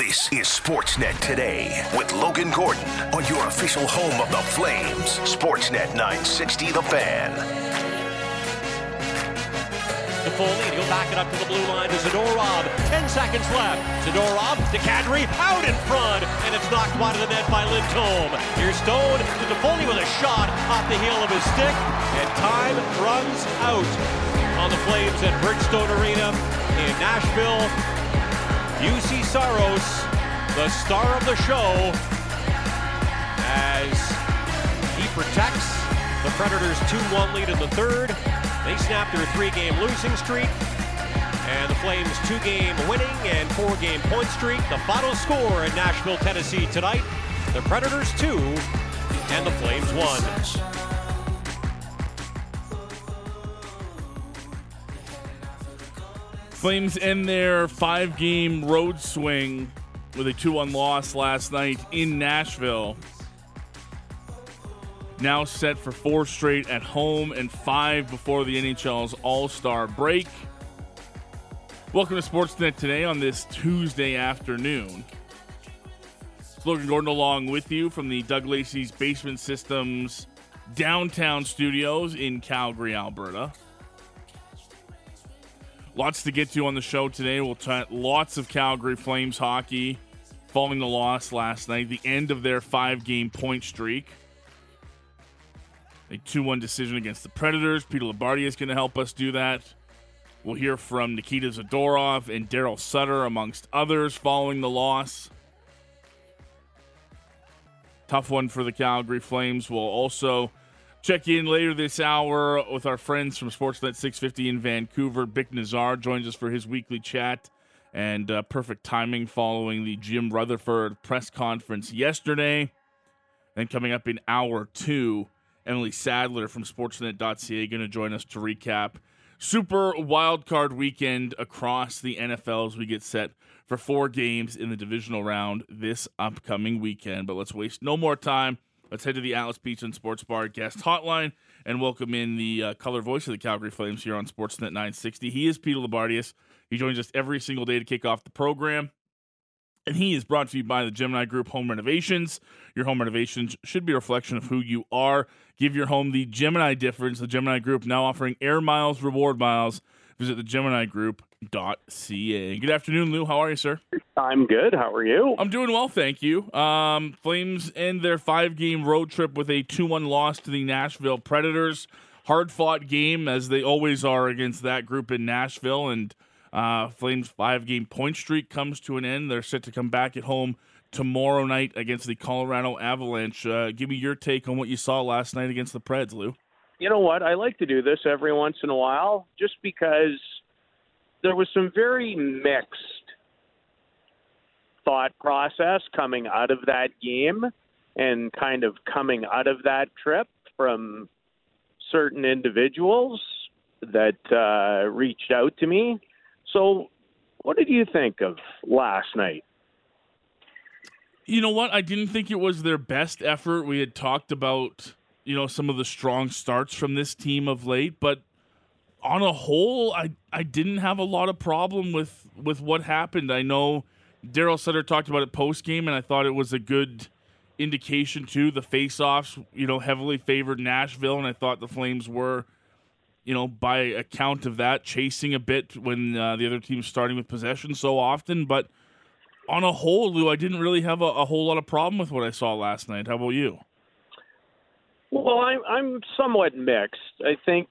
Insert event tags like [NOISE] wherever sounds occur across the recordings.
This is Sportsnet Today with Logan Gordon on your official home of the Flames. Sportsnet 960 The Fan. Foley, and he'll back it up to the blue line to Zadorov. Ten seconds left. Zadorov to Kadri, out in front, and it's knocked wide of the net by Lindholm. Here's Stone to Toffoli with a shot off the heel of his stick, and time runs out on the Flames at Bridgestone Arena in Nashville. Juuse Saros, the star of the show, as he protects the Predators' 2-1 lead in the third. They snap their three-game losing streak. And the Flames' two-game winning and four-game point streak. The final score in Nashville, Tennessee tonight. The Predators two and the Flames one. Flames end their five game road swing with a 2 1 loss last night in Nashville. Now set for four straight at home and five before the NHL's All Star break. Welcome to Sportsnet today on this Tuesday afternoon. It's Logan Gordon along with you from the Doug Lacey's Basement Systems downtown studios in Calgary, Alberta. Lots to get to on the show today. We'll chat lots of Calgary Flames hockey following the loss last night, the end of their five game point streak. A 2 1 decision against the Predators. Peter Loubardias is going to help us do that. We'll hear from Nikita Zadorov and Daryl Sutter, amongst others, following the loss. Tough one for the Calgary Flames. We'll also Check in later this hour with our friends from Sportsnet 650 in Vancouver. Bik Nizzar joins us for his weekly chat, and uh, perfect timing following the Jim Rutherford press conference yesterday. And coming up in hour two, Emily Sadler from Sportsnet.ca going to join us to recap Super Wildcard Weekend across the NFL as we get set for four games in the divisional round this upcoming weekend. But let's waste no more time. Let's head to the Atlas Pizza and Sports Bar guest hotline and welcome in the uh, color voice of the Calgary Flames here on Sportsnet 960. He is Peter Loubardias. He joins us every single day to kick off the program. And he is brought to you by the Gemini Group Home Renovations. Your home renovations should be a reflection of who you are. Give your home the Gemini difference. The Gemini Group now offering air miles, reward miles. Visit the Gemini Group ca. Good afternoon, Lou. How are you, sir? I'm good. How are you? I'm doing well, thank you. Um, Flames end their five game road trip with a 2 1 loss to the Nashville Predators. Hard fought game, as they always are against that group in Nashville. And uh, Flames' five game point streak comes to an end. They're set to come back at home tomorrow night against the Colorado Avalanche. Uh, give me your take on what you saw last night against the Preds, Lou. You know what? I like to do this every once in a while just because there was some very mixed thought process coming out of that game and kind of coming out of that trip from certain individuals that uh, reached out to me. So, what did you think of last night? You know what? I didn't think it was their best effort. We had talked about, you know, some of the strong starts from this team of late, but on a whole, I I didn't have a lot of problem with with what happened. I know Daryl Sutter talked about it post game, and I thought it was a good indication too. The face-offs, you know, heavily favored Nashville, and I thought the Flames were, you know, by account of that, chasing a bit when uh, the other team's starting with possession so often. But on a whole, Lou, I didn't really have a, a whole lot of problem with what I saw last night. How about you? Well, I'm I'm somewhat mixed. I think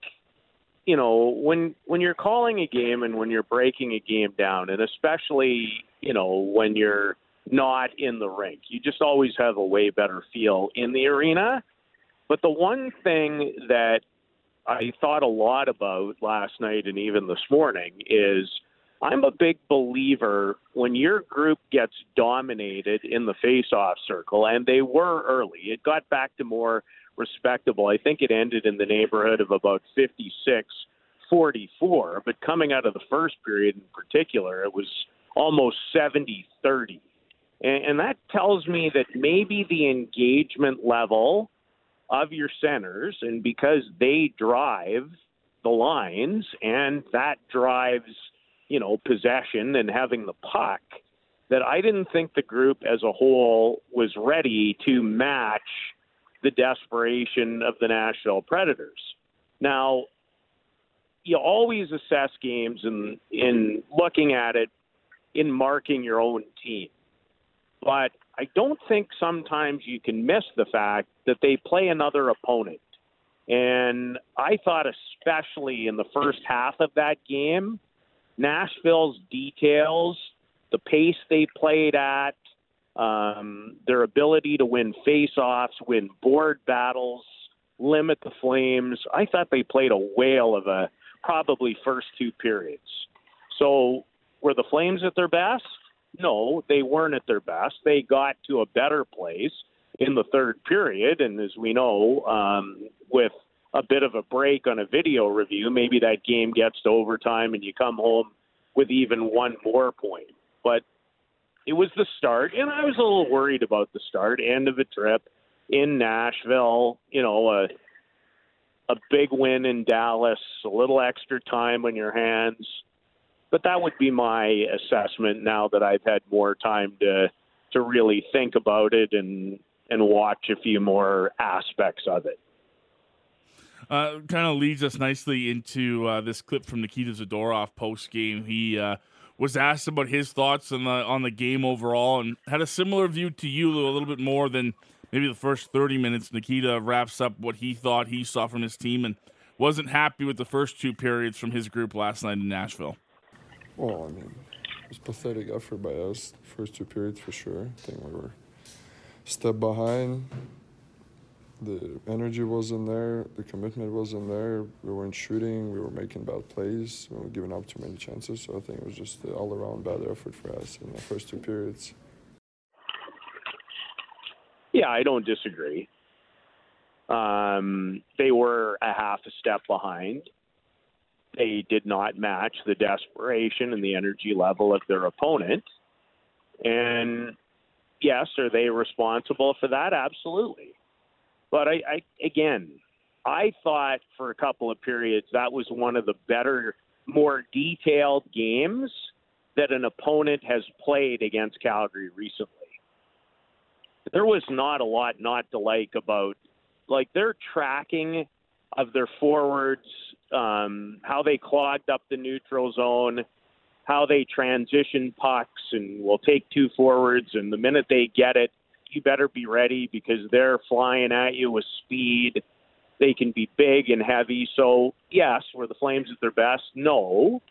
you know when when you're calling a game and when you're breaking a game down and especially you know when you're not in the rink you just always have a way better feel in the arena but the one thing that I thought a lot about last night and even this morning is I'm a big believer when your group gets dominated in the face-off circle, and they were early. It got back to more respectable. I think it ended in the neighborhood of about 56 44, but coming out of the first period in particular, it was almost 70 30. And, and that tells me that maybe the engagement level of your centers, and because they drive the lines and that drives, you know, possession and having the puck, that I didn't think the group as a whole was ready to match the desperation of the Nashville Predators. Now, you always assess games in in looking at it in marking your own team. But I don't think sometimes you can miss the fact that they play another opponent. And I thought, especially in the first half of that game, Nashville's details, the pace they played at, um, their ability to win face-offs, win board battles, limit the Flames. I thought they played a whale of a probably first two periods. So were the Flames at their best? No, they weren't at their best. They got to a better place in the third period, and as we know, um, with a bit of a break on a video review, maybe that game gets to overtime and you come home with even one more point. But it was the start, and I was a little worried about the start, end of a trip in Nashville. You know, a a big win in Dallas, a little extra time on your hands. But that would be my assessment now that I've had more time to to really think about it and and watch a few more aspects of it. Uh, kind of leads us nicely into uh, this clip from Nikita Zadorov post game. He uh, was asked about his thoughts on the on the game overall, and had a similar view to you, a little bit more than maybe the first thirty minutes. Nikita wraps up what he thought he saw from his team, and wasn't happy with the first two periods from his group last night in Nashville. Well, I mean, it was pathetic effort by us. First two periods for sure. I think we were step behind the energy wasn't there, the commitment wasn't there. We weren't shooting, we were making bad plays, we were giving up too many chances. So I think it was just all around bad effort for us in the first two periods. Yeah, I don't disagree. Um, they were a half a step behind. They did not match the desperation and the energy level of their opponent. And yes, are they responsible for that? Absolutely. But I, I again, I thought for a couple of periods that was one of the better, more detailed games that an opponent has played against Calgary recently. There was not a lot not to like about like their tracking of their forwards, um, how they clogged up the neutral zone, how they transition pucks and will take two forwards, and the minute they get it, you better be ready because they're flying at you with speed. They can be big and heavy. So, yes, were the Flames at their best? No.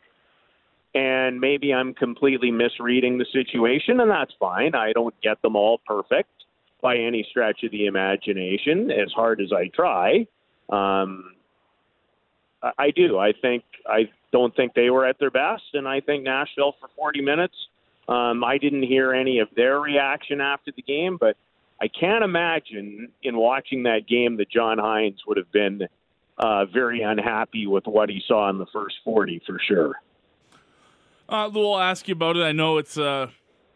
And maybe I'm completely misreading the situation, and that's fine. I don't get them all perfect by any stretch of the imagination, as hard as I try. Um, I do. I think I don't think they were at their best, and I think Nashville for 40 minutes um, I didn't hear any of their reaction after the game, but I can't imagine in watching that game that John Hynes would have been uh, very unhappy with what he saw in the first 40 for sure. Uh, Lou, I'll ask you about it. I know it's uh,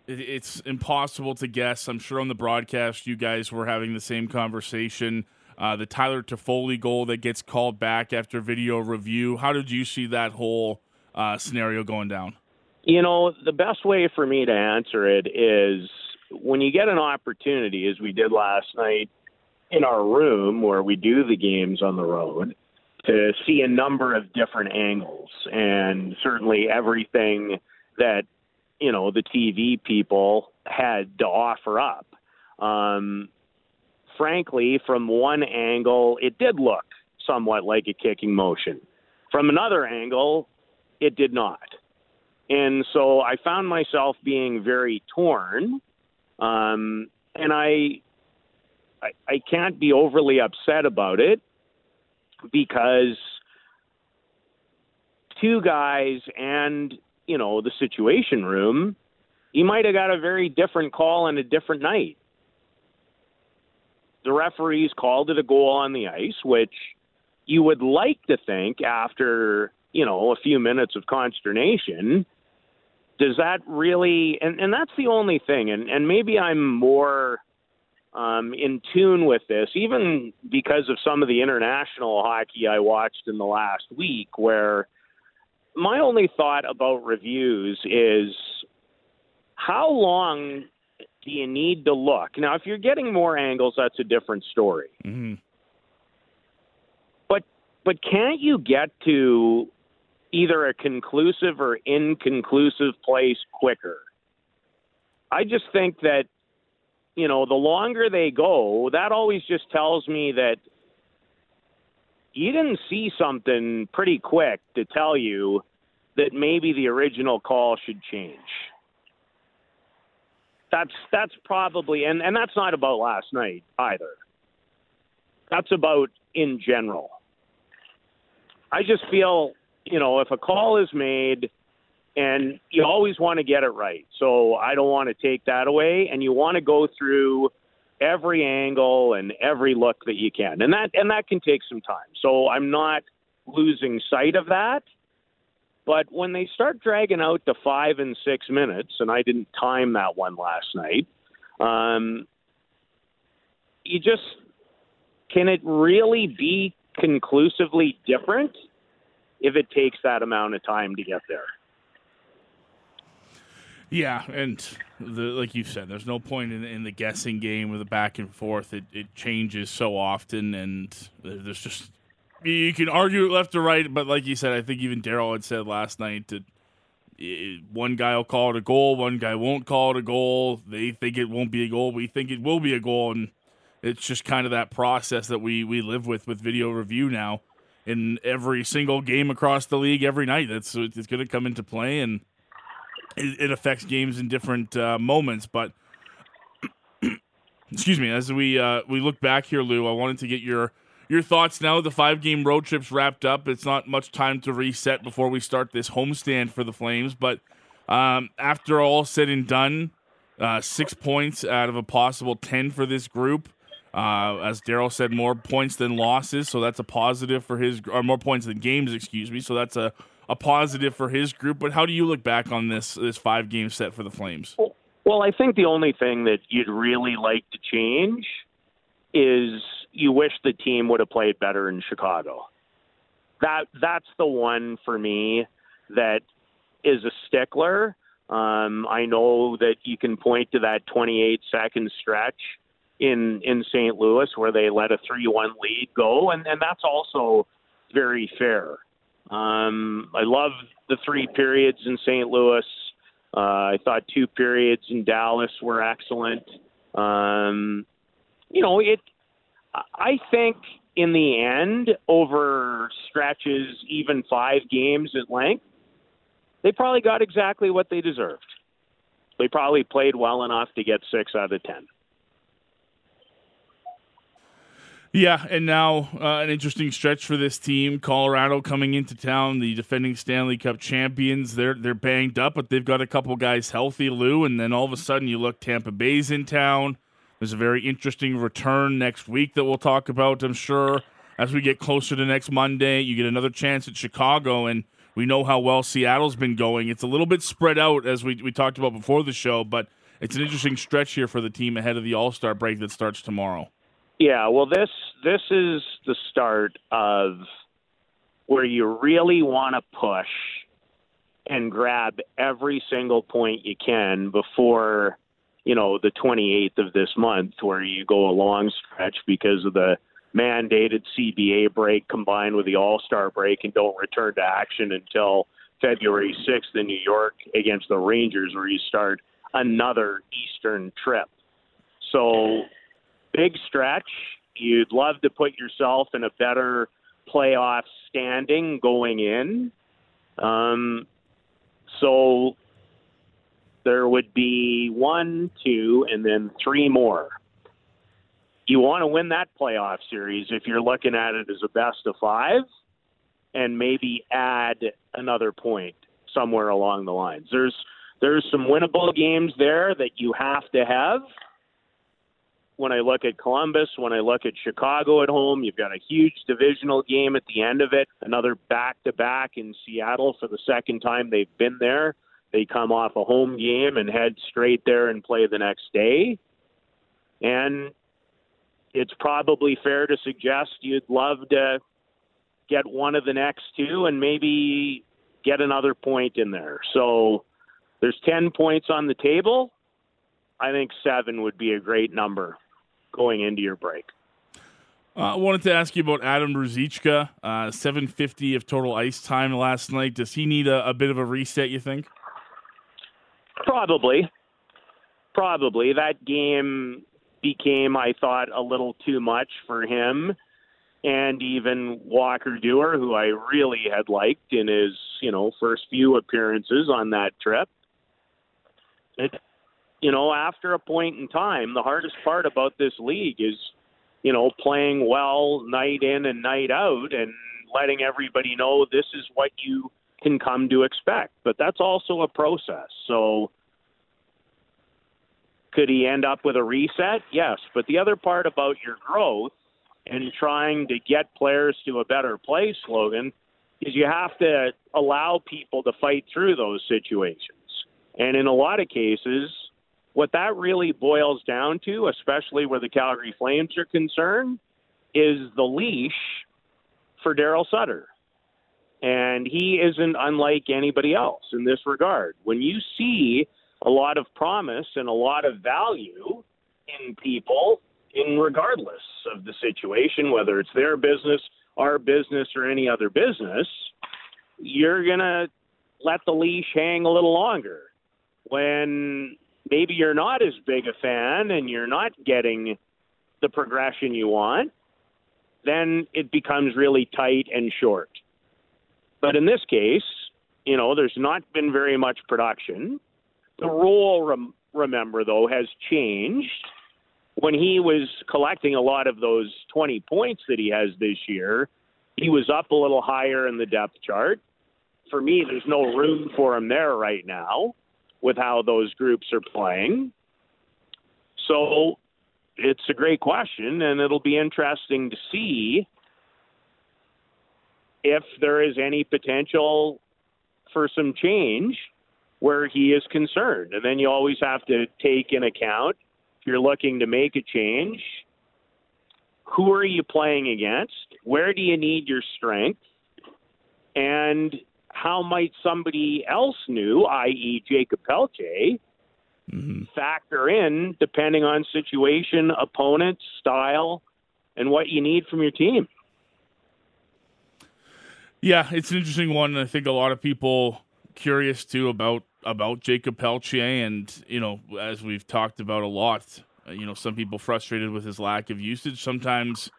it, it's impossible to guess. I'm sure on the broadcast you guys were having the same conversation. Uh, the Tyler Toffoli goal that gets called back after video review. How did you see that whole uh, scenario going down? You know, the best way for me to answer it is when you get an opportunity, as we did last night in our room where we do the games on the road, to see a number of different angles and certainly everything that, you know, the TV people had to offer up. Um, frankly, from one angle, it did look somewhat like a kicking motion. From another angle, it did not. And so I found myself being very torn. Um, and I, I, I can't be overly upset about it because two guys and, you know, the situation room, you might have got a very different call on a different night. The referees called it a goal on the ice, which you would like to think after you know, a few minutes of consternation, does that really and, and that's the only thing and, and maybe I'm more um, in tune with this, even because of some of the international hockey I watched in the last week, where my only thought about reviews is how long do you need to look? Now, if you're getting more angles, that's a different story. Mm-hmm. But but can't you get to either a conclusive or inconclusive place quicker? I just think that you know the longer they go, that always just tells me that you didn't see something pretty quick to tell you that maybe the original call should change. That's that's probably and, and that's not about last night either. That's about in general. I just feel, you know, if a call is made and you always want to get it right. So I don't want to take that away and you want to go through every angle and every look that you can. And that and that can take some time. So I'm not losing sight of that. But when they start dragging out to five and six minutes, and I didn't time that one last night, um, you just can it really be conclusively different if it takes that amount of time to get there? Yeah, and the, like you said, there's no point in, in the guessing game or the back and forth. It, it changes so often, and there's just you can argue it left or right, but like you said, I think even Daryl had said last night that it, one guy will call it a goal, one guy won't call it a goal. They think it won't be a goal, we think it will be a goal, and it's just kind of that process that we we live with with video review now in every single game across the league every night. That's it's going to come into play, and it, it affects games in different uh, moments, but. [CLEARS THROAT] excuse me. As we uh, we look back here, Lou, I wanted to get your your thoughts now. The five game road trip's wrapped up. It's not much time to reset before we start this homestand for the Flames. But um, after all said and done, uh, six points out of a possible 10 for this group. Uh, as Daryl said, more points than losses, so that's a positive for his, or more points than games, excuse me. So that's a, a positive for his group. But how do you look back on this this five game set for the Flames? Well, I think the only thing that you'd really like to change is you wish the team would have played better in Chicago. That that's the one for me that is a stickler. Um, I know that you can point to that 28 second stretch in in St. Louis where they let a 3-1 lead go, and and that's also very fair. Um, I love the three periods in St. Louis. Uh, I thought two periods in Dallas were excellent. Um, you know, it I think in the end, over stretches, even five games at length, they probably got exactly what they deserved. They probably played well enough to get six out of ten. Yeah, and now uh, an interesting stretch for this team. Colorado coming into town, the defending Stanley Cup champions. They're they're banged up, but they've got a couple guys healthy, Lou. And then all of a sudden, you look Tampa Bay's in town. There's a very interesting return next week that we'll talk about, I'm sure. As we get closer to next Monday, you get another chance at Chicago, and we know how well Seattle's been going. It's a little bit spread out, as we, we talked about before the show, but it's an interesting stretch here for the team ahead of the All Star break that starts tomorrow. Yeah, well, this this is the start of where you really want to push and grab every single point you can before you know, the 28th of this month, where you go a long stretch because of the mandated CBA break combined with the All Star break and don't return to action until February 6th in New York against the Rangers, where you start another Eastern trip. So, big stretch. You'd love to put yourself in a better playoff standing going in. Um, so there would be one, two, and then three more. You want to win that playoff series if you're looking at it as a best of five and maybe add another point somewhere along the lines. There's there's some winnable games there that you have to have. When I look at Columbus, when I look at Chicago at home, you've got a huge divisional game at the end of it, another back to back in Seattle for the second time they've been there. They come off a home game and head straight there and play the next day. And it's probably fair to suggest you'd love to get one of the next two and maybe get another point in there. So there's 10 points on the table. I think seven would be a great number going into your break. Uh, I wanted to ask you about Adam Ruzicka. Uh, 750 of total ice time last night. Does he need a, a bit of a reset, you think? Probably. Probably. That game became, I thought, a little too much for him and even Walker Duehr, who I really had liked in his, you know, first few appearances on that trip. It, you know, after a point in time, the hardest part about this league is, you know, playing well night in and night out and letting everybody know this is what you can come to expect. But that's also a process. So could he end up with a reset? Yes. But the other part about your growth and trying to get players to a better place, Logan, is you have to allow people to fight through those situations. And in a lot of cases, what that really boils down to, especially where the Calgary Flames are concerned, is the leash for Daryl Sutter. And he isn't unlike anybody else in this regard. When you see a lot of promise and a lot of value in people, in regardless of the situation, whether it's their business, our business, or any other business, you're going to let the leash hang a little longer. When maybe you're not as big a fan and you're not getting the progression you want, then it becomes really tight and short. But in this case, you know, there's not been very much production. The role, rem- remember, though, has changed when he was collecting a lot of those 20 points that he has this year, he was up a little higher in the depth chart. For me, there's no room for him there right now with how those groups are playing. So it's a great question, and it'll be interesting to see if there is any potential for some change where he is concerned. And then you always have to take in account – if you're looking to make a change, who are you playing against? Where do you need your strength? And how might somebody else new, i.e., Jakob Pelletier, mm-hmm. factor in depending on situation, opponent, style, and what you need from your team? Yeah, it's an interesting one. I think a lot of people curious too about about Jakob Pelletier, and you know, as we've talked about a lot, you know, some people frustrated with his lack of usage. Sometimes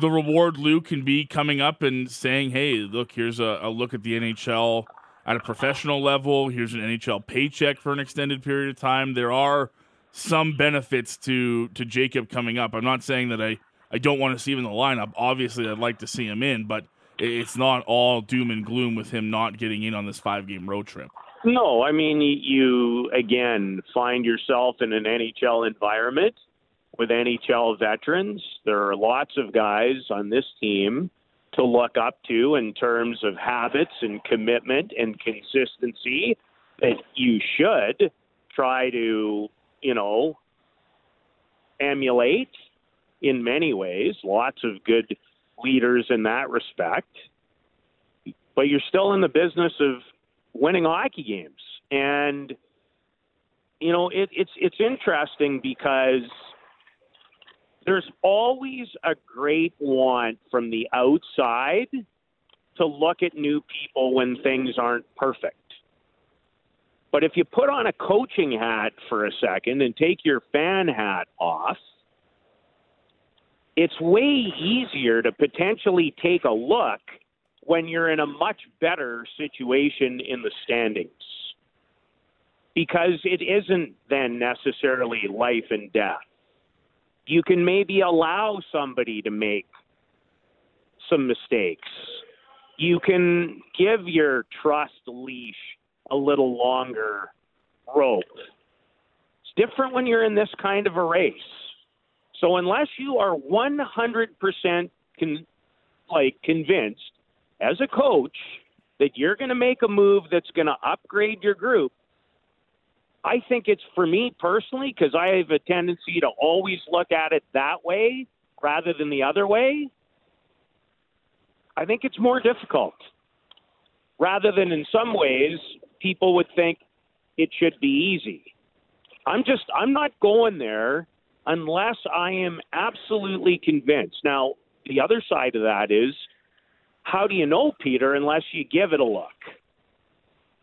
the reward Luke can be coming up and saying, "Hey, look, here's a, a look at the NHL at a professional level. Here's an NHL paycheck for an extended period of time." There are some benefits to to Jakob coming up. I'm not saying that I I don't want to see him in the lineup. Obviously, I'd like to see him in, but it's not all doom and gloom with him not getting in on this five game road trip. No, I mean you again find yourself in an NHL environment with NHL veterans. There are lots of guys on this team to look up to in terms of habits and commitment and consistency that you should try to, you know, emulate in many ways. Lots of good leaders in that respect. But you're still in the business of winning hockey games. And you know, it, it's it's interesting because there's always a great want from the outside to look at new people when things aren't perfect. But if you put on a coaching hat for a second and take your fan hat off, it's way easier to potentially take a look when you're in a much better situation in the standings. Because it isn't then necessarily life and death. You can maybe allow somebody to make some mistakes. You can give your trust leash a little longer rope. It's different when you're in this kind of a race. So unless you are 100% con- like convinced as a coach that you're going to make a move that's going to upgrade your group, I think it's for me personally because I have a tendency to always look at it that way rather than the other way. I think it's more difficult. Rather than in some ways, people would think, it should be easy. I'm just I'm not going there unless I am absolutely convinced. Now, the other side of that is how do you know, Peter, unless you give it a look?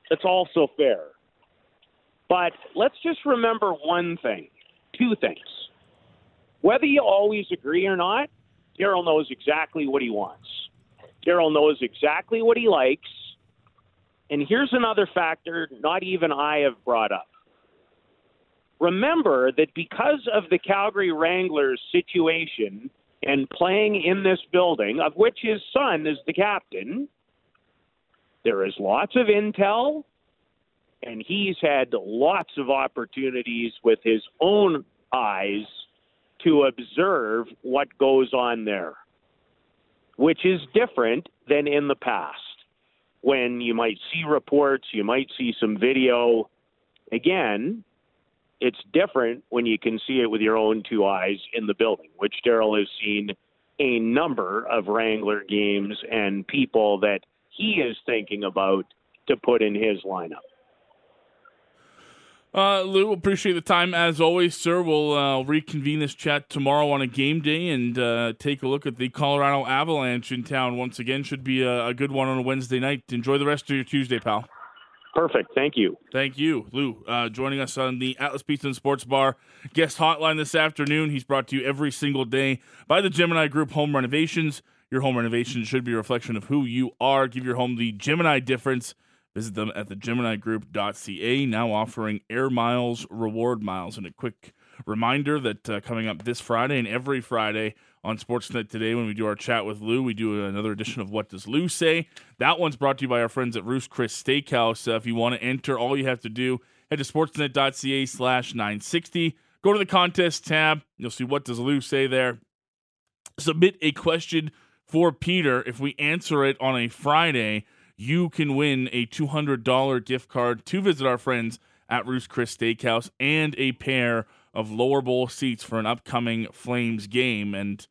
That's also fair. But let's just remember one thing, two things. Whether you always agree or not, Daryl knows exactly what he wants. Daryl knows exactly what he likes. And here's another factor not even I have brought up. Remember that because of the Calgary Wranglers situation and playing in this building, of which his son is the captain, there is lots of intel, and he's had lots of opportunities with his own eyes to observe what goes on there, which is different than in the past when you might see reports, you might see some video. Again, it's different when you can see it with your own two eyes in the building, which Daryl has seen a number of Wrangler games and people that he is thinking about to put in his lineup. Uh, Lou, appreciate the time as always, sir. We'll uh, reconvene this chat tomorrow on a game day and uh, take a look at the Colorado Avalanche in town once again. Should be a, a, good one on a Wednesday night. Enjoy the rest of your Tuesday, pal. Perfect. Thank you. Thank you, Lou. Uh, joining us on the Atlas Pizza and Sports Bar guest hotline this afternoon. He's brought to you every single day by the Gemini Group Home Renovations. Your home renovation should be a reflection of who you are. Give your home the Gemini difference. Visit them at thegeminigroup.ca, now offering air miles, reward miles. And a quick reminder that uh, coming up this Friday and every Friday on Sportsnet today, when we do our chat with Lou, we do another edition of What Does Lou Say? That one's brought to you by our friends at Ruth's Chris Steakhouse. Uh, if you want to enter, all you have to do, head to sportsnet.ca slash 960. Go to the contest tab. You'll see What Does Lou Say there. Submit a question for Peter. If we answer it on a Friday, you can win a $200 gift card to visit our friends at Ruth's Chris Steakhouse and a pair of lower bowl seats for an upcoming Flames game. And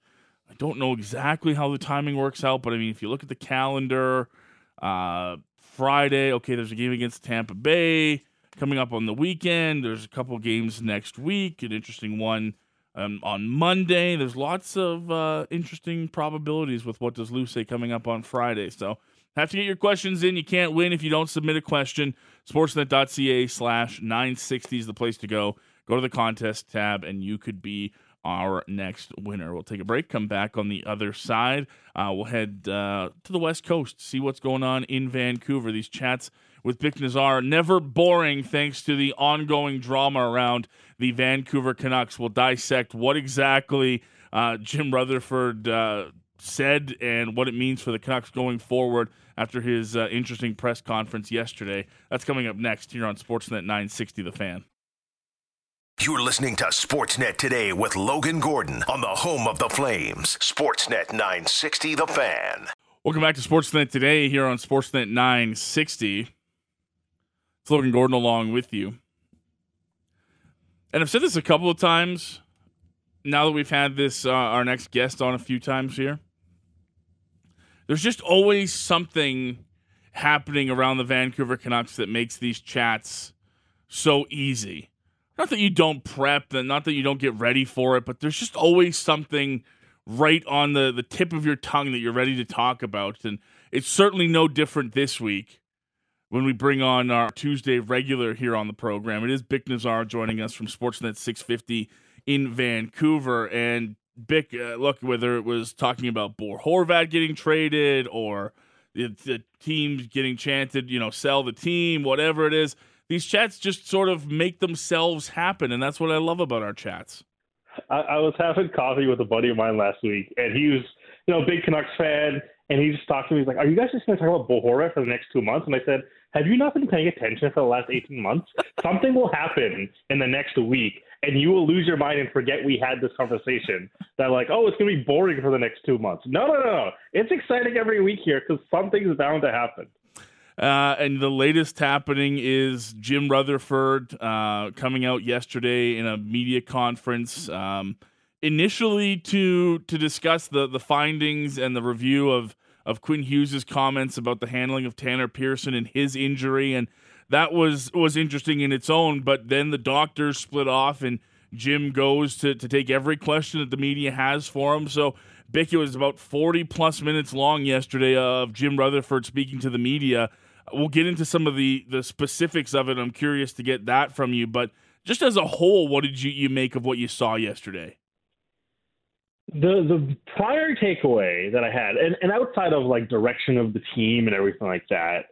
I don't know exactly how the timing works out, but I mean, if you look at the calendar, uh, Friday, okay, there's a game against Tampa Bay coming up on the weekend. There's a couple games next week, an interesting one um, on Monday. There's lots of uh, interesting probabilities with what does Lou say coming up on Friday. So have to get your questions in. You can't win if you don't submit a question. Sportsnet.ca slash 960 is the place to go. Go to the contest tab, and you could be our next winner. We'll take a break, come back on the other side. Uh, we'll head uh, to the West Coast, see what's going on in Vancouver. These chats with Bik Nizzar, never boring thanks to the ongoing drama around the Vancouver Canucks. We'll dissect what exactly uh, Jim Rutherford uh, said and what it means for the Canucks going forward after his uh, interesting press conference yesterday. That's coming up next here on Sportsnet 960 The Fan. You're listening to Sportsnet today with Logan Gordon on the home of the Flames. Sportsnet 960 The Fan. Welcome back to Sportsnet today here on Sportsnet 960. It's Logan Gordon along with you. And I've said this a couple of times now that we've had this uh, our next guest on a few times here there's just always something happening around the Vancouver Canucks that makes these chats so easy. Not that you don't prep, and not that you don't get ready for it, but there's just always something right on the, the tip of your tongue that you're ready to talk about. And it's certainly no different this week when we bring on our Tuesday regular here on the program. It is Bik Nizzar joining us from Sportsnet 650 in Vancouver. And Bik, uh, look, whether it was talking about Bo Horvat getting traded or the, the teams getting chanted, you know, sell the team, whatever it is, these chats just sort of make themselves happen, and that's what I love about our chats. I, I was having coffee with a buddy of mine last week, and he was, you know, big Canucks fan, and he just talked to me. He's like, "Are you guys just going to talk about Bo Horvat for the next two months?" And I said, "Have you not been paying attention for the last eighteen months? Something will happen in the next week and you will lose your mind and forget we had this conversation. That like, oh, it's gonna be boring for the next two months. No, no, no, no. It's exciting every week here because something's bound to happen. Uh, and the latest happening is Jim Rutherford uh, coming out yesterday in a media conference, um, initially to to discuss the the findings and the review of of Quinn Hughes' comments about the handling of Tanner Pearson and his injury and that was was interesting in its own. But then the doctors split off, and Jim goes to to take every question that the media has for him. So. Bik, it was about 40 plus minutes long yesterday of Jim Rutherford speaking to the media. We'll get into some of the, the specifics of it. I'm curious to get that from you. But just as a whole, what did you, you make of what you saw yesterday? the the prior takeaway that I had, and, and outside of like direction of the team and everything like that,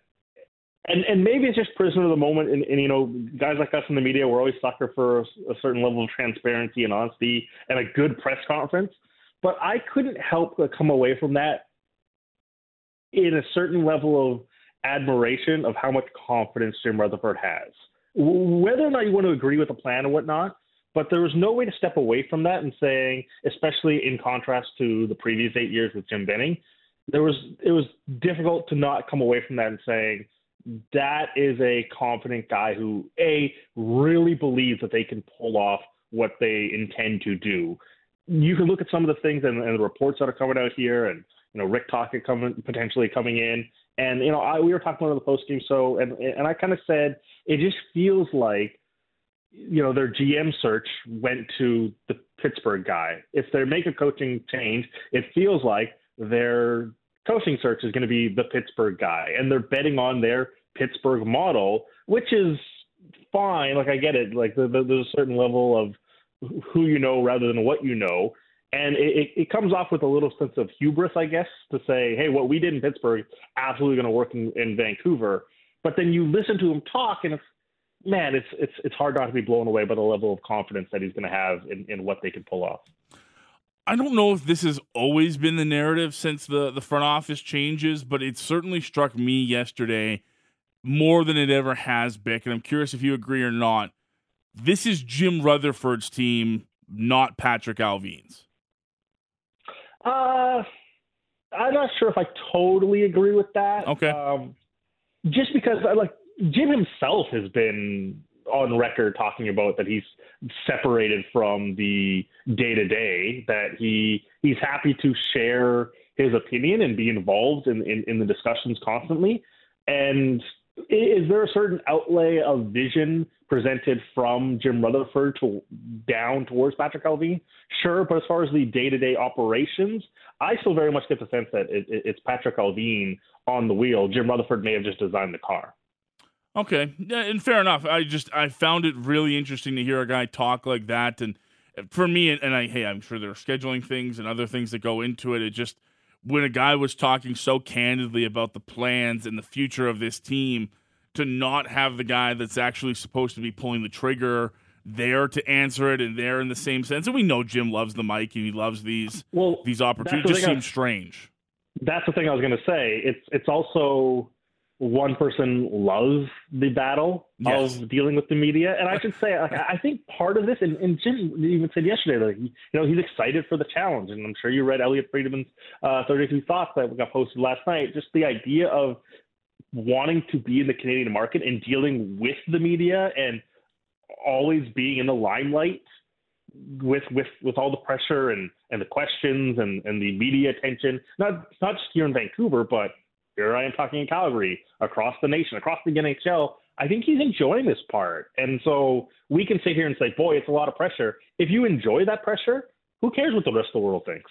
and and maybe it's just prisoner of the moment, and, and you know, guys like us in the media, we're always sucker for a, a certain level of transparency and honesty and a good press conference. But I couldn't help but come away from that in a certain level of admiration of how much confidence Jim Rutherford has. Whether or not you want to agree with the plan or whatnot, but there was no way to step away from that and saying, especially in contrast to the previous eight years with Jim Benning, there was it was difficult to not come away from that and saying that is a confident guy who a really believes that they can pull off what they intend to do. You can look at some of the things and, and the reports that are coming out here, and you know Rick Tocchet coming potentially coming in, and you know I, we were talking about the post game, so and and I kind of said it just feels like you know, their GM search went to the Pittsburgh guy. If they make a coaching change, it feels like their coaching search is going to be the Pittsburgh guy, and they're betting on their Pittsburgh model, which is fine. Like I get it. Like there's a certain level of who you know rather than what you know. And it, it comes off with a little sense of hubris, I guess, to say, hey, what we did in Pittsburgh absolutely going to work in, in Vancouver. But then you listen to him talk, and it's man, it's it's it's hard not to be blown away by the level of confidence that he's going to have in, in what they can pull off. I don't know if this has always been the narrative since the the front office changes, but it certainly struck me yesterday more than it ever has, Bik. And I'm curious if you agree or not. This is Jim Rutherford's team, not Patrick Allvin's. Uh, I'm not sure if I totally agree with that. Okay. Um, just because I like Jim himself has been on record talking about that he's separated from the day to day, that he he's happy to share his opinion and be involved in, in, in the discussions constantly. And is there a certain outlay of vision presented from Jim Rutherford to down towards Patrick Allvin? Sure, but as far as the day to day operations, I still very much get the sense that it, it, it's Patrick Allvin on the wheel. Jim Rutherford may have just designed the car. Okay, yeah, and fair enough. I just I found it really interesting to hear a guy talk like that, and for me, and I hey, I'm sure there are scheduling things and other things that go into it. It just when a guy was talking so candidly about the plans and the future of this team, to not have the guy that's actually supposed to be pulling the trigger there to answer it and there in the same sense. And we know Jim loves the mic and he loves these well, these opportunities. It just seems strange. That's the thing I was going to say. It's it's also one person loves the battle yes. of dealing with the media. And I should say, like, I think part of this, and, and Jim even said yesterday, like, you know, he's excited for the challenge. And I'm sure you read Elliotte Friedman's uh, 32 Thoughts that got posted last night. Just the idea of wanting to be in the Canadian market and dealing with the media and always being in the limelight with with with all the pressure and and the questions and and the media attention not not just here in Vancouver but here I am talking in Calgary, across the nation, across the NHL. I think he's enjoying this part. And so we can sit here and say, boy, it's a lot of pressure. If you enjoy that pressure, who cares what the rest of the world thinks?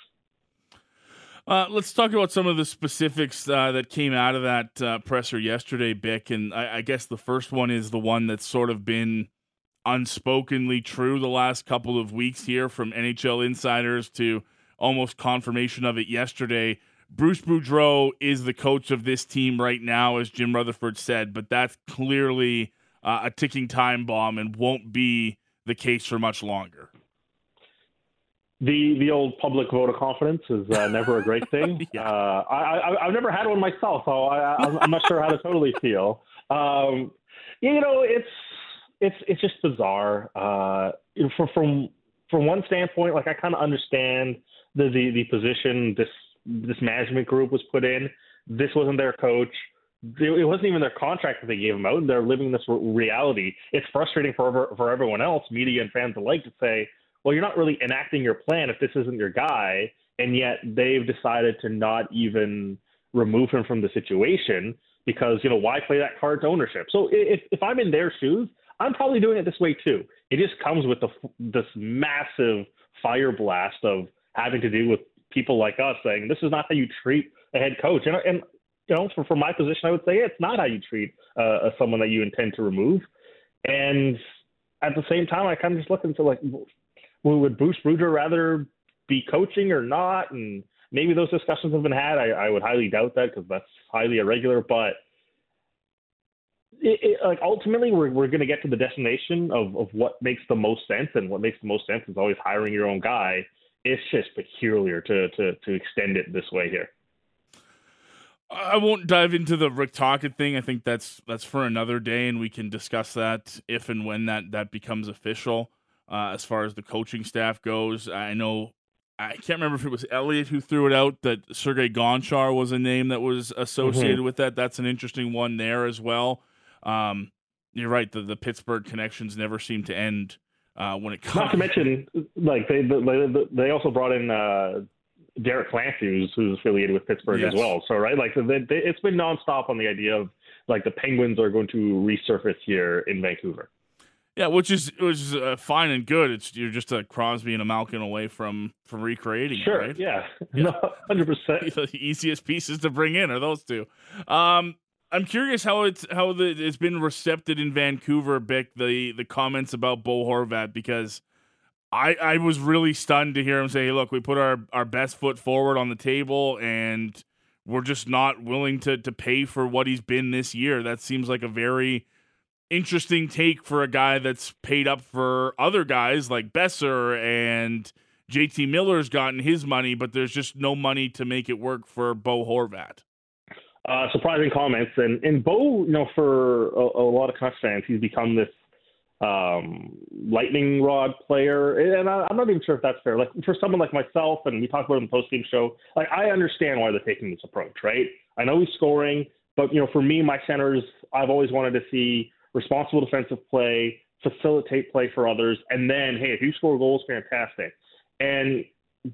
Uh, let's talk about some of the specifics uh, that came out of that uh, presser yesterday, Bik. And I, I, guess the first one is the one that's sort of been unspokenly true the last couple of weeks here from NHL insiders to almost confirmation of it yesterday. Bruce Boudreau is the coach of this team right now, as Jim Rutherford said, but that's clearly uh, a ticking time bomb and won't be the case for much longer. The the old public vote of confidence is uh, never a great thing. [LAUGHS] yeah. uh, I, I have never had one myself, so I, am not sure how to totally feel. Um, you know, it's it's it's just bizarre. Uh, from from from one standpoint, like I kind of understand the, the the position this this management group was put in. This wasn't their coach. It wasn't even their contract that they gave him out, they're living this reality. It's frustrating for for everyone else, media and fans alike, to say, "Well, you're not really enacting your plan if this isn't your guy," and yet they've decided to not even remove him from the situation because you know why play that card to ownership? So if if I'm in their shoes, I'm probably doing it this way too. It just comes with the, this massive fire blast of having to do with people like us saying this is not how you treat a head coach. And, and you know, from, from my position, I would say it's not how you treat uh, someone that you intend to remove. And at the same time, I kind of just look into like, would Bruce Boudreau rather be coaching or not? And maybe those discussions have been had. I, I would highly doubt that because that's highly irregular. But it, it, like ultimately, we're we're going to get to the destination of of what makes the most sense, and what makes the most sense is always hiring your own guy. It's just peculiar to to to extend it this way here. I won't dive into the Rick Tocchet thing. I think that's that's for another day, and we can discuss that if and when that that becomes official. Uh, as far as the coaching staff goes, I know I can't remember if it was Elliot who threw it out that Sergei Gonchar was a name that was associated mm-hmm. with that. That's an interesting one there as well. Um, you're right. The the Pittsburgh connections never seem to end uh, when it comes. Not to mention, like they they, they also brought in uh, Derek Clancy, who's, who's affiliated with Pittsburgh yes. as well. So right, like they, they, it's been nonstop on the idea of like the Penguins are going to resurface here in Vancouver. Yeah, which is which is uh, fine and good. It's you're just a Crosby and a Malkin away from from recreating. Sure. It, right? Yeah. [LAUGHS] yeah. Hundred percent. [LAUGHS] The easiest pieces to bring in are those two. Um, I'm curious how it's how the, it's been received in Vancouver, Bik. The the comments about Bo Horvat because I I was really stunned to hear him say, hey, "Look, we put our our best foot forward on the table and." We're just not willing to to pay for what he's been this year. That seems like a very interesting take for a guy that's paid up for other guys like Boeser and JT Miller's gotten his money, but there's just no money to make it work for Bo Horvat. Uh, surprising comments, and and Bo, you know, for a, a lot of Canucks fans, he's become this um, lightning rod player, and I, am not even sure if that's fair. Like for someone like myself, and we talked about it in the post game show, like I understand why they're taking this approach, right? I know he's scoring, but you know, for me, my centers, I've always wanted to see responsible defensive play, facilitate play for others, and then, hey, if you score goals, fantastic. And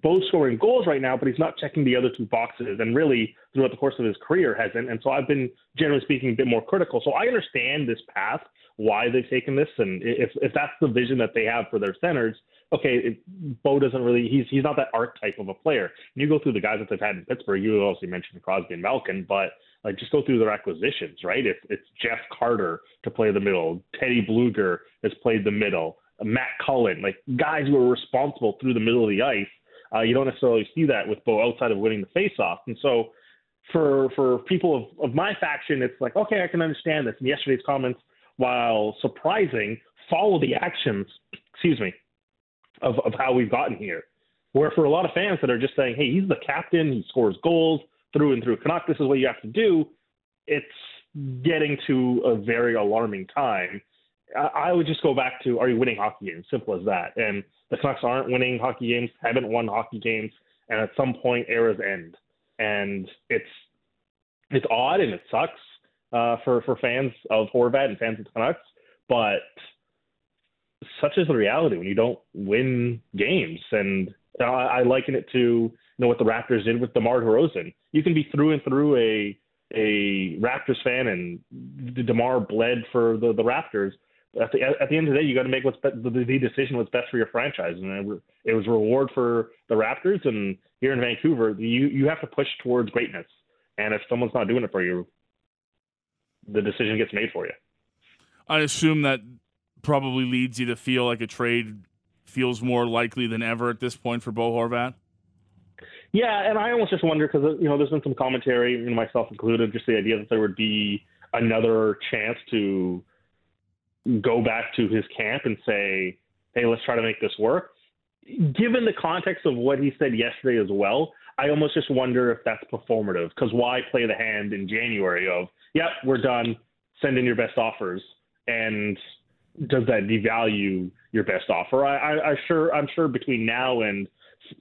both scoring goals right now, but he's not checking the other two boxes, and really throughout the course of his career hasn't. And so I've been generally speaking a bit more critical. So I understand this path, why they've taken this, and if if that's the vision that they have for their centers, okay, it, Bo doesn't really he's he's not that archetype of a player. And you go through the guys that they've had in Pittsburgh. You obviously mentioned Crosby and Malkin, but like just go through their acquisitions, right? It's it's Jeff Carter to play the middle, Teddy Blueger has played the middle, Matt Cullen, like guys who are responsible through the middle of the ice. Uh, you don't necessarily see that with Bo outside of winning the faceoff, and so for for people of, of my faction, it's like okay, I can understand this. And yesterday's comments, while surprising, follow the actions. Excuse me, of of how we've gotten here. Where for a lot of fans that are just saying, hey, he's the captain, he scores goals, through and through. Canuck, this is what you have to do. It's getting to a very alarming time. I would just go back to are you winning hockey games? Simple as that. And the Canucks aren't winning hockey games, haven't won hockey games, and at some point eras end. And it's it's odd and it sucks uh, for for fans of Horvat and fans of the Canucks, but such is the reality when you don't win games. And I, I liken it to you know what the Raptors did with DeMar DeRozan. You can be through and through a a Raptors fan, and DeMar bled for the the Raptors. At the at the end of the day, you got to make what's be- the, the decision what's best for your franchise, and it, it was reward for the Raptors. And here in Vancouver, you you have to push towards greatness, and if someone's not doing it for you, the decision gets made for you. I assume that probably leads you to feel like a trade feels more likely than ever at this point for Bo Horvat. Yeah, and I almost just wonder because you know there's been some commentary, you know, myself included, just the idea that there would be another chance to go back to his camp and say, "Hey, let's try to make this work." Given the context of what he said yesterday as well, I almost just wonder if that's performative. Because why play the hand in January of, "Yep, we're done. Send in your best offers," and does that devalue your best offer? I, I, I sure I'm sure between now and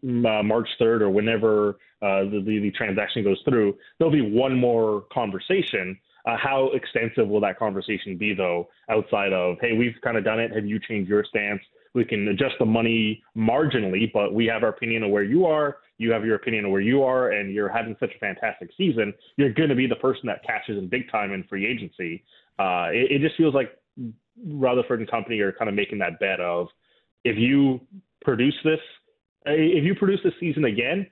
uh, March 3rd or whenever uh, the, the, the transaction goes through, there'll be one more conversation. Uh, how extensive will that conversation be, though, outside of, hey, we've kind of done it. Have you changed your stance? we can adjust the money marginally, but we have our opinion of where you are. You have your opinion of where you are, and you're having such a fantastic season. You're going to be the person that catches in big time in free agency. Uh, it, it just feels like Rutherford and company are kind of making that bet of if you produce this, if you produce this season again,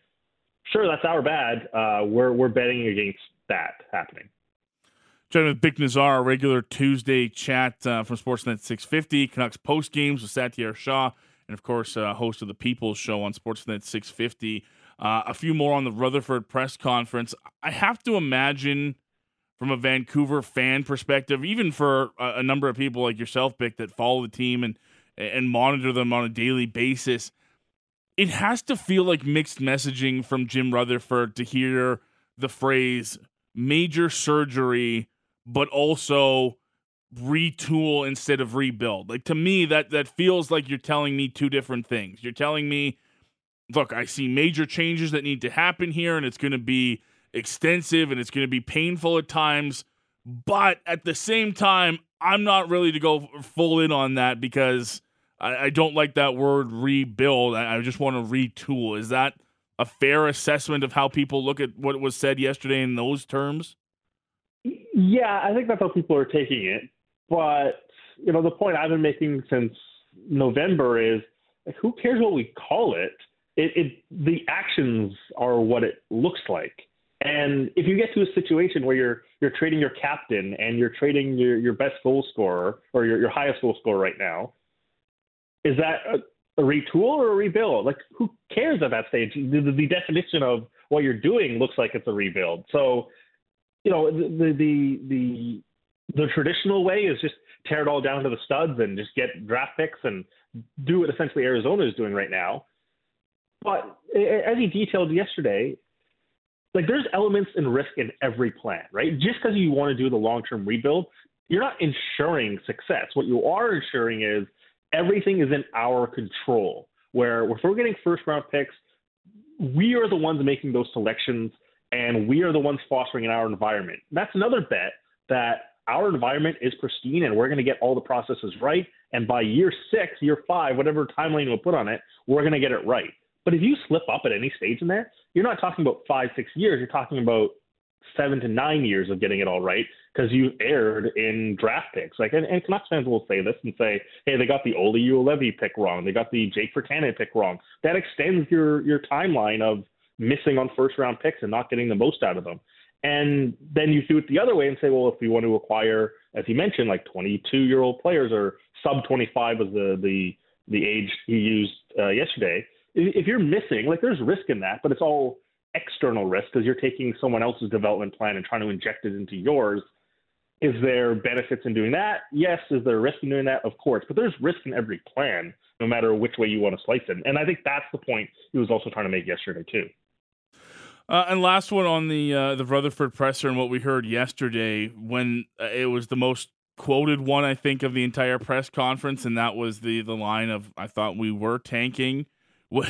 sure, that's our bad. Uh, we're we're betting against that happening. Chatting with Bik Nizzar, a regular Tuesday chat uh, from Sportsnet 650, Canucks post games with Satiar Shah, and of course, uh, host of the People's Show on Sportsnet 650. Uh, a few more on the Rutherford press conference. I have to imagine, from a Vancouver fan perspective, even for a, a number of people like yourself, Bik, that follow the team and and monitor them on a daily basis, it has to feel like mixed messaging from Jim Rutherford to hear the phrase major surgery but also retool instead of rebuild. Like to me that that feels like you're telling me two different things. You're telling me look, I see major changes that need to happen here and it's going to be extensive and it's going to be painful at times, but at the same time I'm not really to go full in on that because I, I don't like that word rebuild. I, I just want to retool. Is that a fair assessment of how people look at what was said yesterday in those terms? Yeah, I think that's how people are taking it. But you know, the point I've been making since November is like, who cares what we call it? It, it the actions are what it looks like. And if you get to a situation where you're you're trading your captain and you're trading your, your best goal scorer or your, your highest goal scorer right now, is that a, a retool or a rebuild? Like who cares at that stage? The, the, the definition of what you're doing looks like it's a rebuild. So you know, the the the the traditional way is just tear it all down to the studs and just get draft picks and do what essentially Arizona is doing right now. But as he detailed yesterday, like there's elements and risk in every plan, right? Just because you want to do the long term rebuild, you're not ensuring success. What you are ensuring is everything is in our control. Where if we're getting first round picks, we are the ones making those selections and we are the ones fostering in our environment. That's another bet that our environment is pristine and we're going to get all the processes right. And by year six, year five, whatever timeline we'll put on it, we're going to get it right. But if you slip up at any stage in there, you're not talking about five, six years. You're talking about seven to nine years of getting it all right because you erred in draft picks. Like, and, and Canucks fans will say this and say, "Hey, they got the Olli Juolevi pick wrong. They got the Jake Virtanen pick wrong." That extends your your timeline of missing on first round picks and not getting the most out of them. And then you do it the other way and say, well, if we want to acquire, as you mentioned, like 22 year old players or sub 25 was the the the age he used uh, yesterday. If you're missing, like there's risk in that, but it's all external risk because you're taking someone else's development plan and trying to inject it into yours. Is there benefits in doing that? Yes. Is there risk in doing that? Of course. But there's risk in every plan, no matter which way you want to slice it. And I think that's the point he was also trying to make yesterday too. Uh, and last one on the uh, the Rutherford presser and what we heard yesterday when uh, it was the most quoted one I think of the entire press conference, and that was the the line of "I thought we were tanking." [LAUGHS]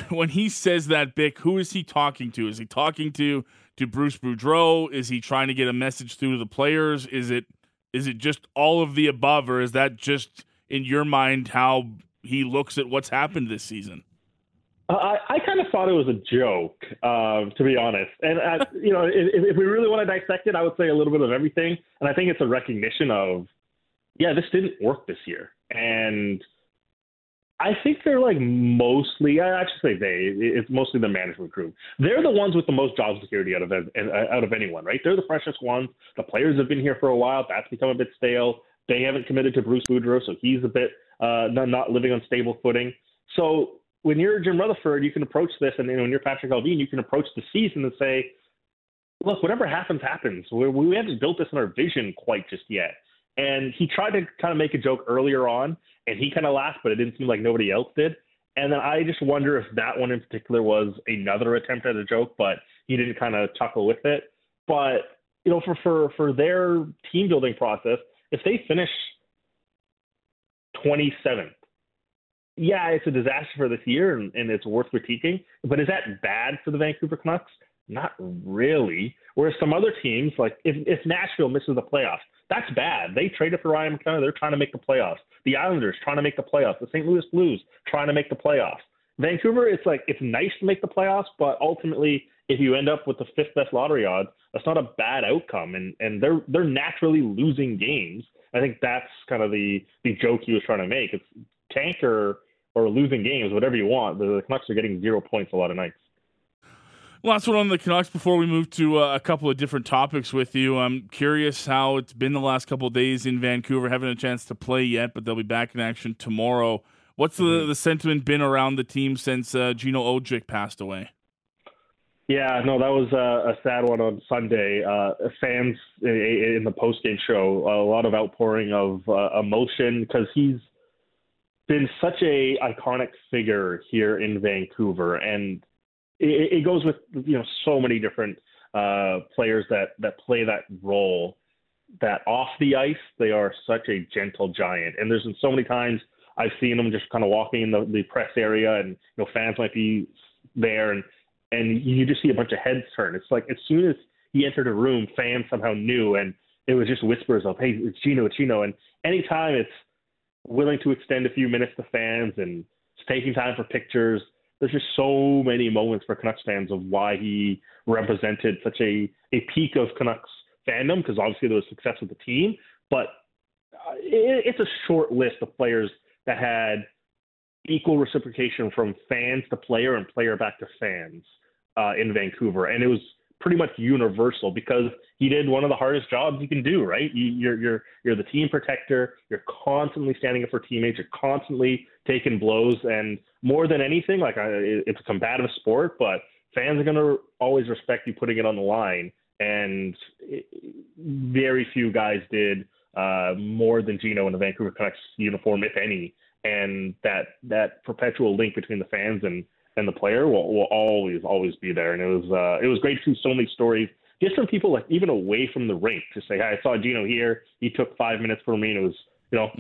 When he says that, Bik, who is he talking to? Is he talking to to Bruce Boudreau? Is he trying to get a message through to the players? Is it is it just all of the above, or is that just in your mind how he looks at what's happened this season? I, I kind of thought it was a joke, uh, to be honest. And uh, [LAUGHS] you know, if, if we really want to dissect it, I would say a little bit of everything. And I think it's a recognition of, yeah, this didn't work this year. And I think they're like mostly, I should say they, it's mostly the management group. They're the ones with the most job security out of out of anyone, right? They're the freshest ones. The players have been here for a while. That's become a bit stale. They haven't committed to Bruce Boudreau, so he's a bit uh, not living on stable footing. So when you're Jim Rutherford, you can approach this, and you know, when you're Patrick Allvin, you can approach the season and say, "Look, whatever happens, happens. We, we haven't built this in our vision quite just yet." And he tried to kind of make a joke earlier on, and he kind of laughed, but it didn't seem like nobody else did. And then I just wonder if that one in particular was another attempt at a joke, but he didn't kind of chuckle with it. But you know, for for for their team building process, if they finish 27th yeah, it's a disaster for this year and, and it's worth critiquing. But is that bad for the Vancouver Canucks? Not really. Whereas some other teams, like if, if Nashville misses the playoffs, that's bad. They traded for Ryan McDonagh. They're trying to make the playoffs. The Islanders trying to make the playoffs. The St. Louis Blues trying to make the playoffs. Vancouver, it's like it's nice to make the playoffs, but ultimately, if you end up with the fifth best lottery odds, that's not a bad outcome. And and they're they're naturally losing games. I think that's kind of the the joke he was trying to make. It's tank or losing games, whatever you want. The Canucks are getting zero points a lot of nights. Last one on the Canucks before we move to uh, a couple of different topics with you. I'm curious how it's been the last couple of days in Vancouver. Haven't a chance to play yet, but they'll be back in action tomorrow. What's the, mm-hmm. the sentiment been around the team since uh, Gino Odjick passed away? Yeah, no, that was a, a sad one on Sunday. Uh, fans in the postgame show, a lot of outpouring of uh, emotion because he's been such a iconic figure here in Vancouver, and it, it goes with you know so many different uh, players that that play that role. That off the ice, they are such a gentle giant, and there's been so many times I've seen them just kind of walking in the, the press area, and you know fans might be there, and and you just see a bunch of heads turn. It's like as soon as he entered a room, fans somehow knew, and it was just whispers of, "Hey, it's Gino, it's Gino." And anytime it's willing to extend a few minutes to fans and taking time for pictures, there's just so many moments for Canucks fans of why he represented such a a peak of Canucks fandom because obviously there was success with the team, but uh, it, it's a short list of players that had equal reciprocation from fans to player and player back to fans uh, in Vancouver, and it was pretty much universal because he did one of the hardest jobs you can do. Right, you, you're you're you're the team protector. You're constantly standing up for teammates. You're constantly taking blows, and more than anything, like I, it's a combative sport, but fans are gonna always respect you putting it on the line. And very few guys did uh, more than Gino in the Vancouver Canucks uniform, if any. And that that perpetual link between the fans and and the player will, will always always be there. And it was uh, it was great to see so many stories just from people like even away from the rink to say, hey, I saw Gino here. He took five minutes for me, and it was you know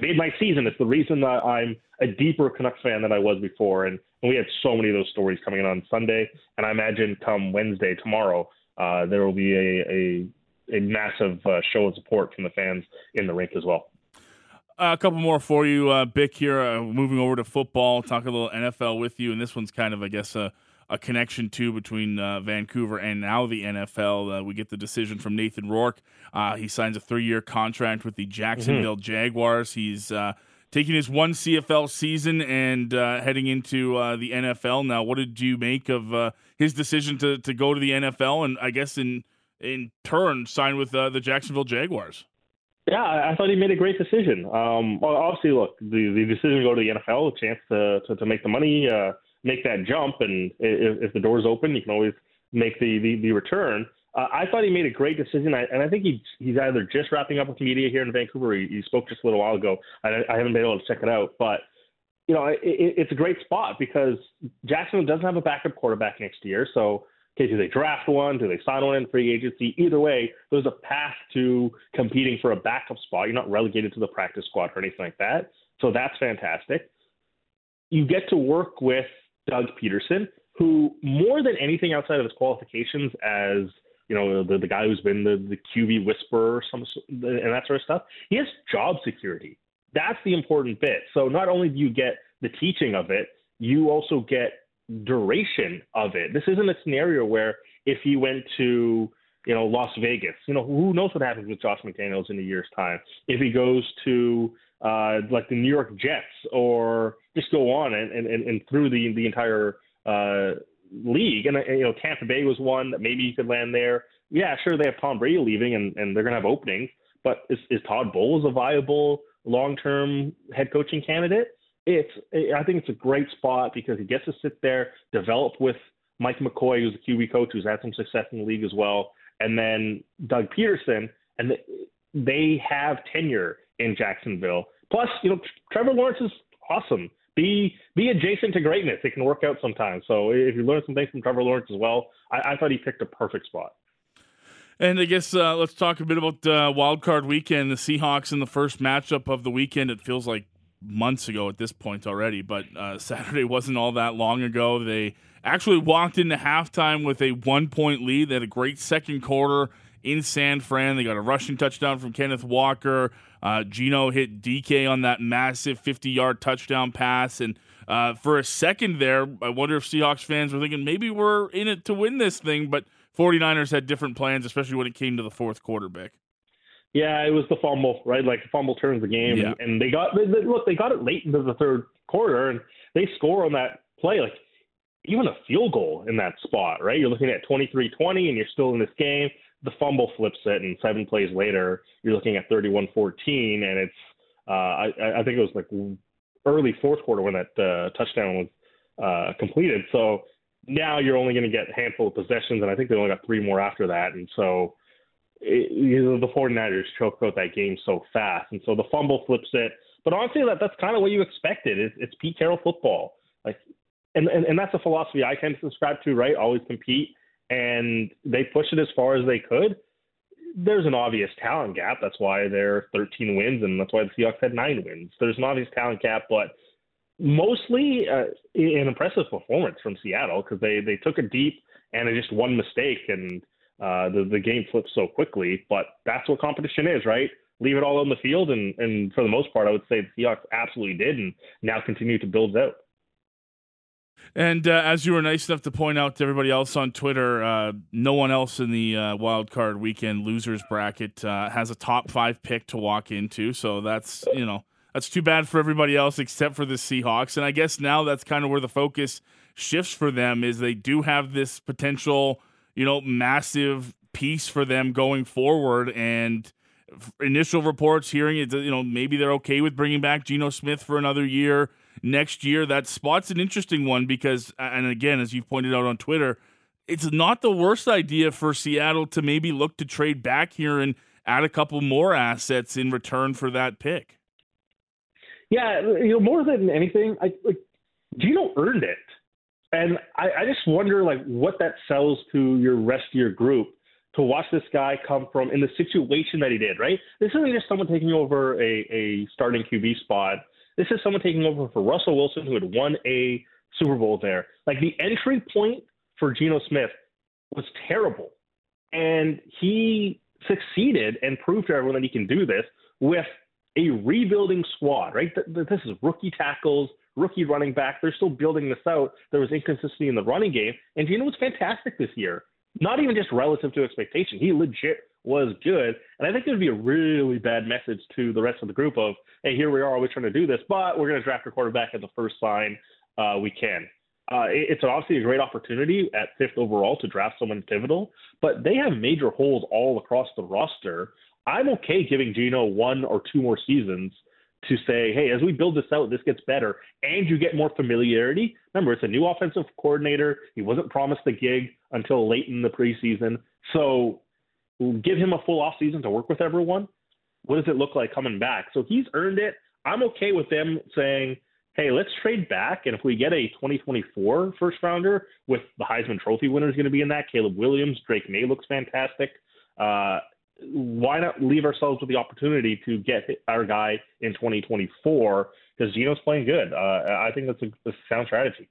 made my season. It's the reason that I'm a deeper Canucks fan than I was before. And, and we had so many of those stories coming in on Sunday. And I imagine come Wednesday, tomorrow, uh, there will be a, a, a massive uh, show of support from the fans in the rink as well. Uh, a couple more for you, uh, Bik. Here, uh, moving over to football, talk a little NFL with you, and this one's kind of, I guess, a, a connection too between uh, Vancouver and now the NFL. Uh, we get the decision from Nathan Rourke. Uh, he signs a three-year contract with the Jacksonville mm-hmm. Jaguars. He's taking his one CFL season and heading into the NFL. Now, what did you make of his decision to to go to the NFL, and I guess in in turn sign with the Jacksonville Jaguars? Yeah, I thought he made a great decision. Um, well, obviously, look, the, the decision to go to the NFL, a chance to, to, to make the money, uh, make that jump, and if, if the door's open, you can always make the, the, the return. Uh, I thought he made a great decision, I, and I think he, he's either just wrapping up with media here in Vancouver. He, he spoke just a little while ago. I, I haven't been able to check it out, but you know, it, it's a great spot because Jacksonville doesn't have a backup quarterback next year, so Okay, do they draft one? Do they sign one in free agency? Either way, there's a path to competing for a backup spot. You're not relegated to the practice squad or anything like that. So that's fantastic. You get to work with Doug Pederson, who more than anything outside of his qualifications as you know the, the guy who's been the, the QB whisperer some and that sort of stuff, he has job security. That's the important bit. So not only do you get the teaching of it, you also get duration of it. This isn't a scenario where if he went to you know Las Vegas, you know who knows what happens with Josh McDaniels in a year's time. If he goes to uh, like the New York Jets or just go on and, and, and through the the entire uh, league, and, and you know Tampa Bay was one that maybe he could land there. Yeah, sure they have Tom Brady leaving and, and they're gonna have openings, but is, is Todd Bowles a viable long term head coaching candidate? It's I think it's a great spot because he gets to sit there, develop with Mike McCoy, who's the QB coach, who's had some success in the league as well, and then Doug Pederson, and they have tenure in Jacksonville. Plus, you know, Trevor Lawrence is awesome. Be be adjacent to greatness. It can work out sometimes. So if you learn some things from Trevor Lawrence as well, I, I thought he picked a perfect spot. And I guess uh, let's talk a bit about uh, Wild Card Weekend. The Seahawks in the first matchup of the weekend. It feels like months ago at this point already, but uh, [LAUGHS] Saturday wasn't all that long ago. They actually walked into halftime with a one point lead. They had a great second quarter in San Fran. They got a rushing touchdown from Kenneth Walker. Uh, Geno hit DK on that massive 50 yard touchdown pass. And uh, for a second there, I wonder if Seahawks fans were thinking maybe we're in it to win this thing, but 49ers had different plans, especially when it came to the fourth quarter, Bik. Yeah, it was the fumble, right? Like the fumble turns the game, Yeah. and they got they, they- look. They got it late into the third quarter, and they score on that play. Like even a field goal in that spot, right? You're looking at 23-20, and you're still in this game. The fumble flips it, and seven plays later, you're looking at 31-14, and it's uh, I, I think it was like early fourth quarter when that uh, touchdown was uh, completed. So now you're only going to get a handful of possessions, and I think they only got three more after that, and so it, you know, the 49ers choked out that game so fast. And so the fumble flips it. But honestly, that, that's kind of what you expected. It's, it's Pete Carroll football. Like, and, and, and that's a philosophy I to subscribe to, right? Always compete. And they pushed it as far as they could. There's an obvious talent gap. That's why they're 13 wins, and that's why the Seahawks had nine wins. There's an obvious talent gap, but mostly uh, an impressive performance from Seattle because they, they took a deep and just one mistake and uh, the the game flips so quickly. But that's what competition is, right? Leave it all on the field, and and for the most part, I would say the Seahawks absolutely did, and now continue to build out. And uh, as you were nice enough to point out to everybody else on Twitter, uh, no one else in the uh, wild card weekend losers bracket uh, has a top five pick to walk into. So that's you know that's too bad for everybody else except for the Seahawks. And I guess now that's kind of where the focus shifts for them is they do have this potential you know massive piece for them going forward and. Initial reports hearing it, you know, maybe they're okay with bringing back Geno Smith for another year next year. That spot's an interesting one because, and again, as you pointed out on Twitter, it's not the worst idea for Seattle to maybe look to trade back here and add a couple more assets in return for that pick. Yeah, you know, more than anything, I like Geno earned it, and I, I just wonder like what that sells to your rest of your group to watch this guy come from in the situation that he did. Right, this isn't just someone taking over a, a starting QB spot. This is someone taking over for Russell Wilson, who had won a Super Bowl there. Like the entry point for Geno Smith was terrible, and he succeeded and proved to everyone that he can do this with a rebuilding squad, right? Th- th- This is rookie tackles, rookie running back. They're still building this out. There was inconsistency in the running game, and Geno was fantastic this year. Not even just relative to expectation. He legit was good. And I think it would be a really bad message to the rest of the group of, hey, here we are, always trying to do this, but we're going to draft a quarterback at the first sign uh, we can. Uh, it's obviously a great opportunity at fifth overall to draft someone pivotal, but they have major holes all across the roster. I'm okay giving Geno one or two more seasons to say, hey, as we build this out, this gets better, and you get more familiarity. Remember, it's a new offensive coordinator. He wasn't promised the gig until late in the preseason. So give him a full offseason to work with everyone. What does it look like coming back? So he's earned it. I'm okay with them saying, hey, let's trade back. And if we get a 2024 first rounder with the Heisman Trophy winner is going to be in that, Caleb Williams, Drake Maye looks fantastic. Uh, why not leave ourselves with the opportunity to get our guy in 2024 because Geno's playing good. Uh, I think that's a, a sound strategy.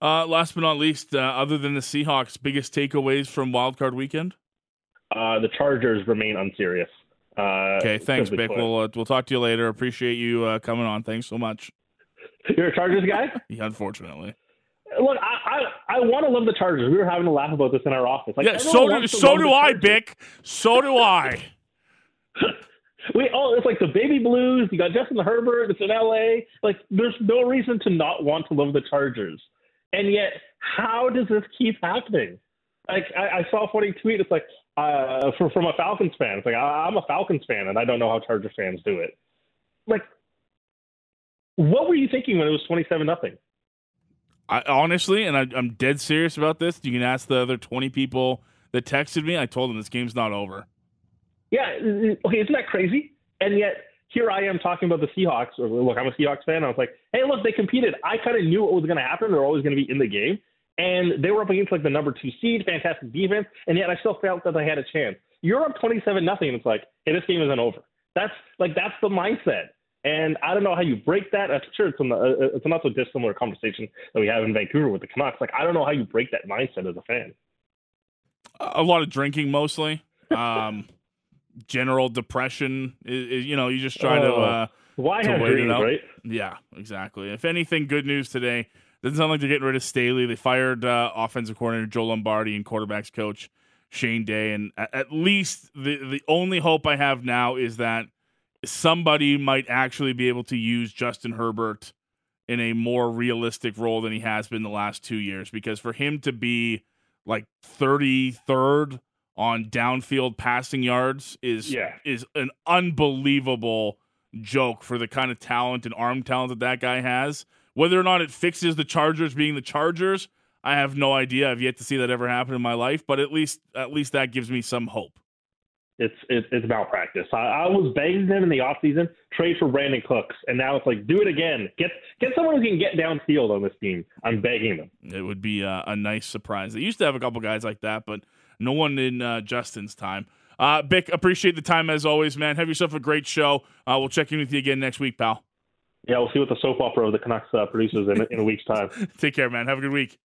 Uh, last but not least, uh, other than the Seahawks, biggest takeaways from wildcard weekend? Uh, the Chargers remain unserious. Uh, Okay, thanks, Bik. We'll, uh, we'll talk to you later. Appreciate you uh, coming on. Thanks so much. You're a Chargers guy? [LAUGHS] Yeah, unfortunately. Look, I I, want to love the Chargers. We were having a laugh about this in our office. Like, Yeah, so do, so do I, Bik. So do I. [LAUGHS] We oh, it's like the baby blues. You got Justin Herbert. It's in L.A. Like, there's no reason to not want to love the Chargers. And yet, how does this keep happening? Like, I, I saw a funny tweet. It's like uh, from from a Falcons fan. It's like I, I'm a Falcons fan, and I don't know how Chargers fans do it. Like, what were you thinking when it was twenty-seven nothing? I, honestly, and I, I'm dead serious about this. You can ask the other 20 people that texted me. I told them this game's not over. Yeah, okay, isn't that crazy? And yet here I am talking about the Seahawks. Or look, I'm a Seahawks fan. I was like, hey, look, they competed. I kind of knew what was going to happen. They're always going to be in the game, and they were up against like the number two seed, fantastic defense, and yet I still felt that they had a chance. You're up 27 nothing, it's like, hey, this game isn't over. That's like that's the mindset. And I don't know how you break that. I'm sure it's, a, uh, it's a not so dissimilar conversation that we have in Vancouver with the Canucks. Like, I don't know how you break that mindset as a fan. A lot of drinking, mostly. Um, [LAUGHS] general depression. Is, is, you know, you just try uh, to. Oh. Uh, why to have dreams, right? Yeah, exactly. If anything, good news today. Doesn't sound like they're getting rid of Staley. They fired uh, offensive coordinator Joe Lombardi and quarterbacks coach Shane Day. And at, at least the the only hope I have now is that somebody might actually be able to use Justin Herbert in a more realistic role than he has been the last two years. Because for him to be like 33rd on downfield passing yards is yeah. is an unbelievable joke for the kind of talent and arm talent that that guy has. Whether or not it fixes the Chargers being the Chargers, I have no idea. I've yet to see that ever happen in my life, but at least at least that gives me some hope. It's it's, it's malpractice. I, I was begging them in the offseason, trade for Brandin Cooks, and now it's like do it again. Get get someone who can get downfield on this team. I'm begging them. It would be a, a nice surprise. They used to have a couple guys like that, but no one in uh, Justin's time. Uh, Bik, appreciate the time as always, man. Have yourself a great show. Uh, we'll check in with you again next week, pal. Yeah, we'll see what the soap opera of the Canucks uh, produces in, in a week's time. [LAUGHS] Take care, man. Have a good week.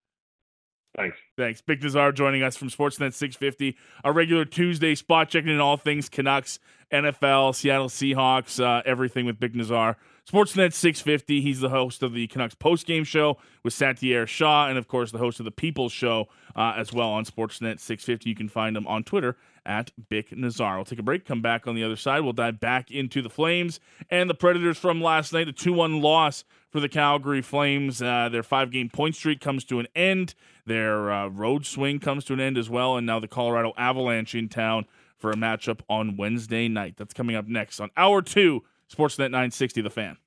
Thanks. Thanks. Bik Nizzar joining us from Sportsnet 650, our regular Tuesday spot checking in all things Canucks, NFL, Seattle Seahawks, uh, everything with Bik Nizzar. Sportsnet 650. He's the host of the Canucks postgame show with Satiar Shah, and of course the host of the People Show uh, as well on Sportsnet 650. You can find him on Twitter at Bik Nizzar. We'll take a break. Come back on the other side. We'll dive back into the Flames and the Predators from last night. The 2-1 loss for the Calgary Flames. Uh, their five-game point streak comes to an end. Their uh, road swing comes to an end as well, and now the Colorado Avalanche in town for a matchup on Wednesday night. That's coming up next on Hour 2, Sportsnet 960, The Fan.